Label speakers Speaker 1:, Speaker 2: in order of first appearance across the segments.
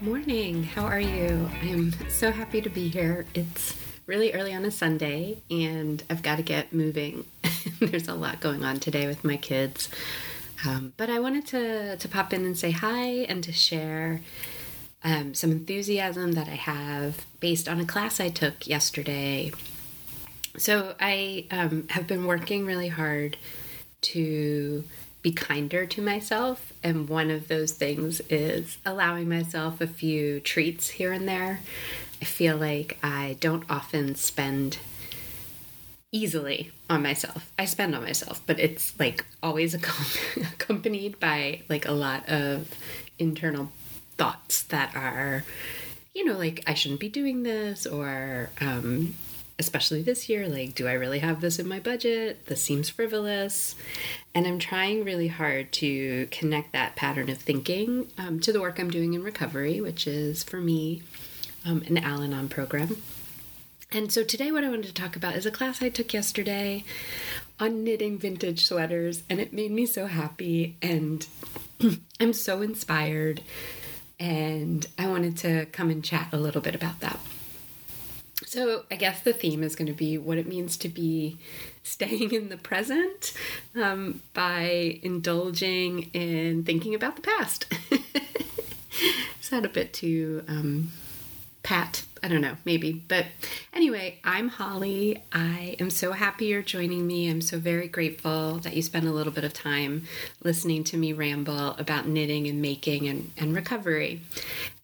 Speaker 1: Morning. How are you? I'm so happy to be here. It's really early on a Sunday and I've got to get moving. There's a lot going on today with my kids. Um, but I wanted to, to pop in and say hi and to share um, some enthusiasm that I have based on a class I took yesterday. So I um, have been working really hard to be kinder to myself. And one of those things is allowing myself a few treats here and there. I feel like I don't often spend easily on myself. I spend on myself, but it's like always accompanied by like a lot of internal thoughts that are, you know, like I shouldn't be doing this or, um, especially this year, like, do I really have this in my budget? This seems frivolous. And I'm trying really hard to connect that pattern of thinking um, to the work I'm doing in recovery, which is for me um, an Al Anon program. And so today, what I wanted to talk about is a class I took yesterday on knitting vintage sweaters, and it made me so happy. And I'm so inspired. And I wanted to come and chat a little bit about that. So, I guess the theme is going to be what it means to be staying in the present um, by indulging in thinking about the past. that a bit too um, pat? I don't know, maybe. But anyway, I'm Holly. I am so happy you're joining me. I'm so very grateful that you spend a little bit of time listening to me ramble about knitting and making and, and recovery.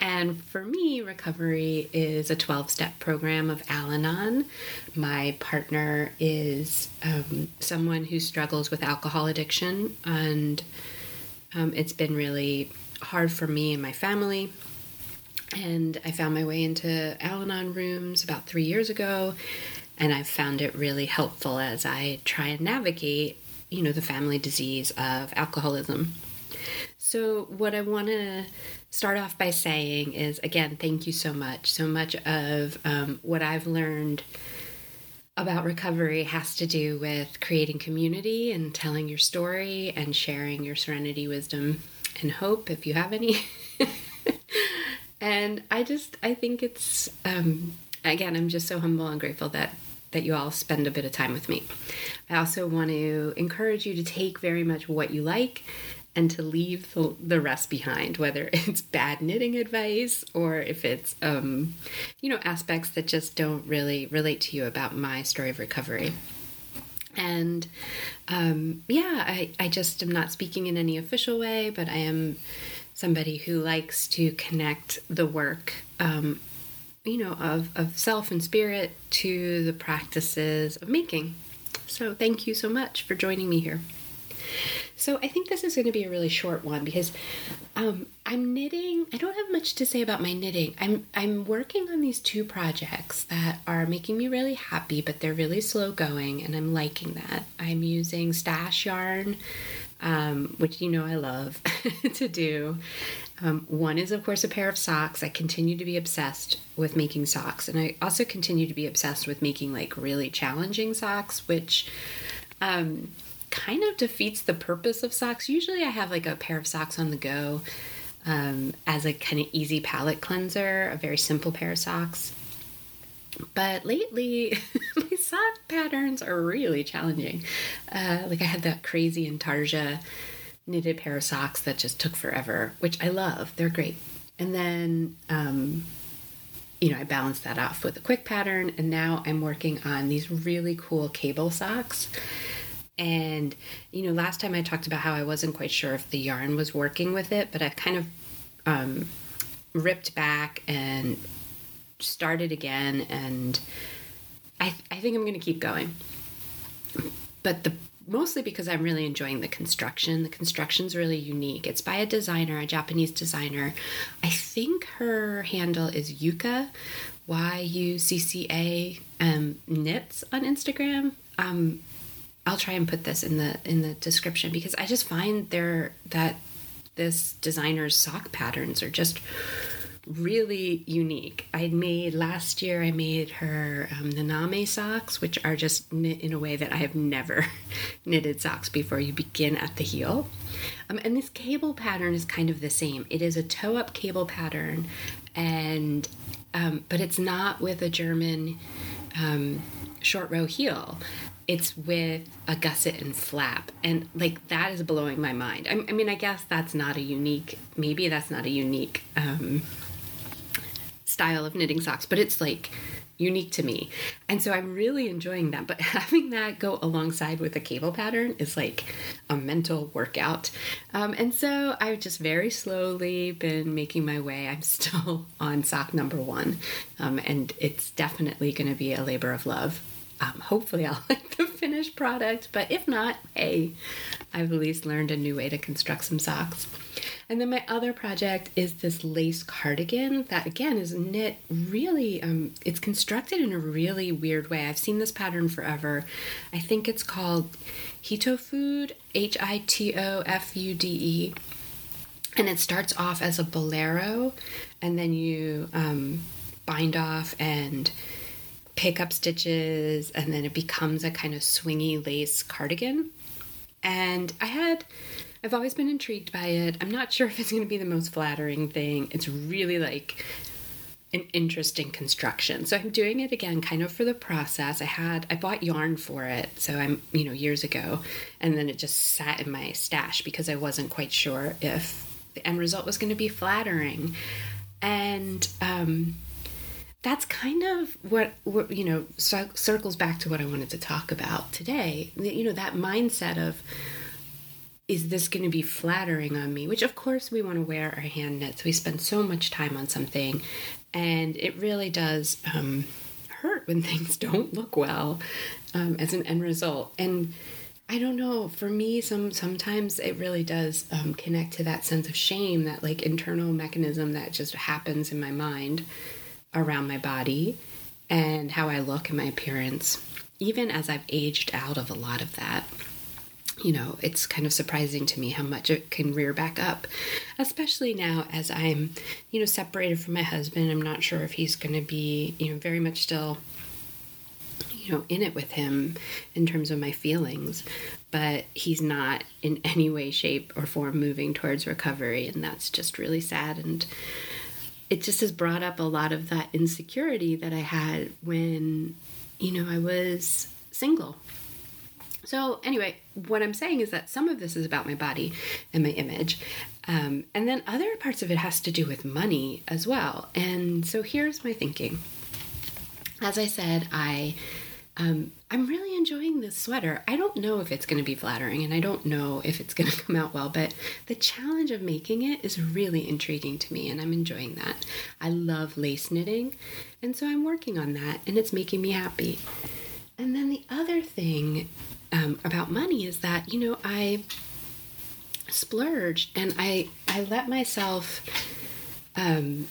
Speaker 1: And for me, recovery is a 12 step program of Al Anon. My partner is um, someone who struggles with alcohol addiction, and um, it's been really hard for me and my family. And I found my way into Al Anon rooms about three years ago, and I've found it really helpful as I try and navigate, you know, the family disease of alcoholism. So, what I want to start off by saying is again, thank you so much. So much of um, what I've learned about recovery has to do with creating community and telling your story and sharing your serenity, wisdom, and hope if you have any. and I just, I think it's, um, again, I'm just so humble and grateful that that you all spend a bit of time with me. I also want to encourage you to take very much what you like and to leave the, the rest behind, whether it's bad knitting advice or if it's, um, you know, aspects that just don't really relate to you about my story of recovery. And um, yeah, I, I just am not speaking in any official way, but I am somebody who likes to connect the work um, you know, of, of self and spirit to the practices of making. So, thank you so much for joining me here. So I think this is going to be a really short one because um, I'm knitting. I don't have much to say about my knitting. I'm I'm working on these two projects that are making me really happy, but they're really slow going, and I'm liking that. I'm using stash yarn, um, which you know I love to do. Um, one is, of course, a pair of socks. I continue to be obsessed with making socks, and I also continue to be obsessed with making like really challenging socks, which. Um, kind of defeats the purpose of socks. Usually, I have like a pair of socks on the go um, as a kind of easy palate cleanser, a very simple pair of socks. But lately, my sock patterns are really challenging. Uh, like I had that crazy Intarsia knitted pair of socks that just took forever, which I love. They're great. And then, um, you know, I balanced that off with a quick pattern, and now I'm working on these really cool cable socks and, you know, last time I talked about how I wasn't quite sure if the yarn was working with it, but I've kind of um, ripped back and started again. And I, I think I'm going to keep going. But the mostly because I'm really enjoying the construction. The construction's really unique. It's by a designer, a Japanese designer. I think her handle is Yucca, Y U C C A um, knits on Instagram. Um, I'll try and put this in the in the description because I just find there that this designer's sock patterns are just really unique. I made last year. I made her um, Naname socks, which are just knit in a way that I have never knitted socks before. You begin at the heel, um, and this cable pattern is kind of the same. It is a toe-up cable pattern, and um, but it's not with a German um, short row heel it's with a gusset and flap and like that is blowing my mind I, I, mean i guess that's not a unique maybe that's not a unique um, style of knitting socks but it's like unique to me. And so i'm really enjoying that but having that go alongside with a cable pattern is like a mental workout. Um, and so i've just very slowly been making my way. I'm still on sock number one um, and it's definitely going to be a labor of love um, hopefully, I'll like the finished product, but if not, hey, I've at least learned a new way to construct some socks. And then my other project is this lace cardigan that again is knit really, um, it's constructed in a really weird way. I've seen this pattern forever. I think it's called Hito Hitofude, H I T O F U D E. And it starts off as a bolero, and then you um, bind off and pick up stitches and then it becomes a kind of swingy lace cardigan. And I had, I've always been intrigued by it. I'm not sure if it's going to be the most flattering thing. It's really like an interesting construction. So I'm doing it again kind of for the process. I had I bought yarn for it. So I'm, you know, years ago and then it just sat in my stash because I wasn't quite sure if the end result was going to be flattering. And um that's kind of what, what you know circles back to what I wanted to talk about today. You know that mindset of is this going to be flattering on me? Which of course we want to wear our hand knits. We spend so much time on something, and it really does um, hurt when things don't look well um, as an end result. And I don't know. For me, some sometimes it really does um, connect to that sense of shame, that like internal mechanism that just happens in my mind around my body and how I look and my appearance, even as I've aged out of a lot of that. You know, it's kind of surprising to me how much it can rear back up, especially now as I'm, you know, separated from my husband. I'm not sure if he's going to be, you know, very much still, you know, in it with him in terms of my feelings, but he's not in any way, shape, or form moving towards recovery. And that's just really sad. And, it just has brought up a lot of that insecurity that I had when, you know, I was single. So, anyway, what I'm saying is that some of this is about my body and my image. Um, and then other parts of it has to do with money as well. And so here's my thinking. As I said, I um, I'm really enjoying this sweater. I don't know if it's going to be flattering and I don't know if it's going to come out well, but the challenge of making it is really intriguing to me and I'm enjoying that. I love lace knitting, and so I'm working on that and it's making me happy. And then the other thing um, about money is that, you know, I splurged and I, I let myself. Um,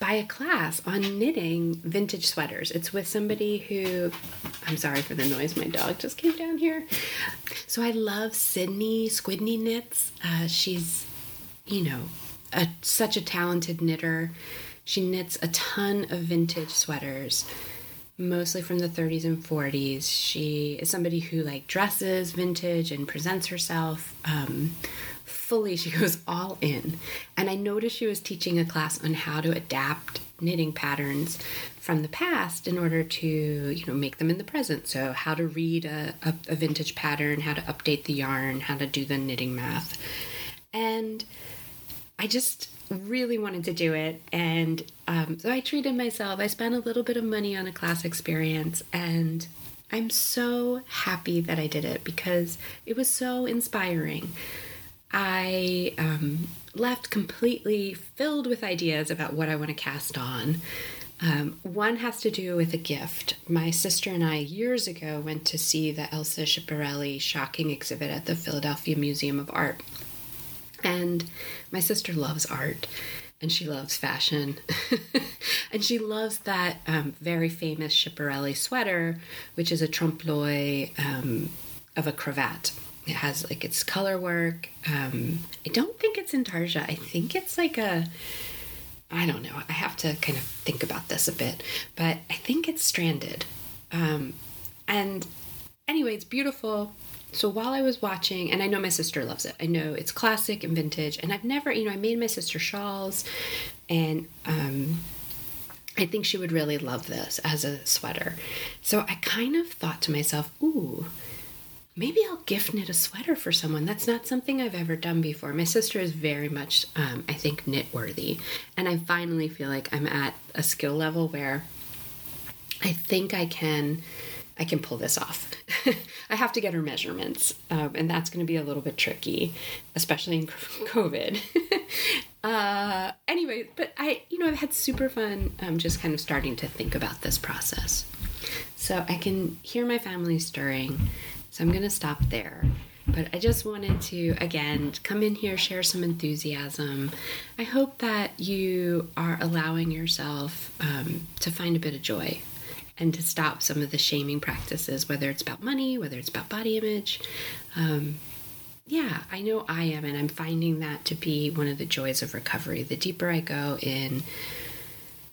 Speaker 1: buy a class on knitting vintage sweaters. It's with somebody who, I'm sorry for the noise, my dog just came down here. So I love Sydney Squidney Knits. Uh, she's, you know, a, such a talented knitter. She knits a ton of vintage sweaters mostly from the 30s and 40s. She is somebody who like dresses vintage and presents herself um, fully, she goes all in. And I noticed she was teaching a class on how to adapt knitting patterns from the past in order to, you know, make them in the present. So how to read a, a, a vintage pattern, how to update the yarn, how to do the knitting math. And I just really wanted to do it. And um, so I treated myself. I spent a little bit of money on a class experience and I'm so happy that I did it because it was so inspiring. I um, left completely filled with ideas about what I want to cast on. Um, one has to do with a gift. My sister and I, years ago, went to see the Elsa Schiaparelli shocking exhibit at the Philadelphia Museum of Art. And my sister loves art and she loves fashion. and she loves that um, very famous Schiaparelli sweater, which is a trompe l'oeil um, of a cravat. It has like its color work. Um, I don't think it's intarsia. I think it's like a I don't know. I have to kind of think about this a bit, but I think it's stranded. Um, and anyway, it's beautiful. So while I was watching, and I know my sister loves it. I know it's classic and vintage, and I've never, you know, I made my sister shawls, and um, I think she would really love this as a sweater. So I kind of thought to myself, ooh, maybe I'll gift knit a sweater for someone. That's not something I've ever done before. My sister is very much, um, I think, knit worthy. And I finally feel like I'm at a skill level where I think I can. I can pull this off. I have to get her measurements, um, and that's going to be a little bit tricky, especially in COVID. uh, anyway, but I, you know, I've had super fun um, just kind of starting to think about this process. So I can hear my family stirring. So I'm going to stop there. But I just wanted to, again, come in here, share some enthusiasm. I hope that you are allowing yourself um, to find a bit of joy and to stop some of the shaming practices, whether it's about money, whether it's about body image. Um, yeah, I know I am, and I'm finding that to be one of the joys of recovery. The deeper I go in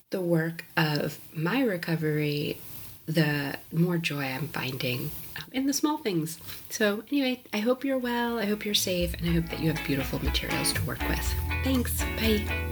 Speaker 1: the work of my recovery, the more joy I'm finding um, in the small things. So, anyway, I hope you're well, I hope you're safe, and I hope that you have beautiful materials to work with. Thanks. Bye.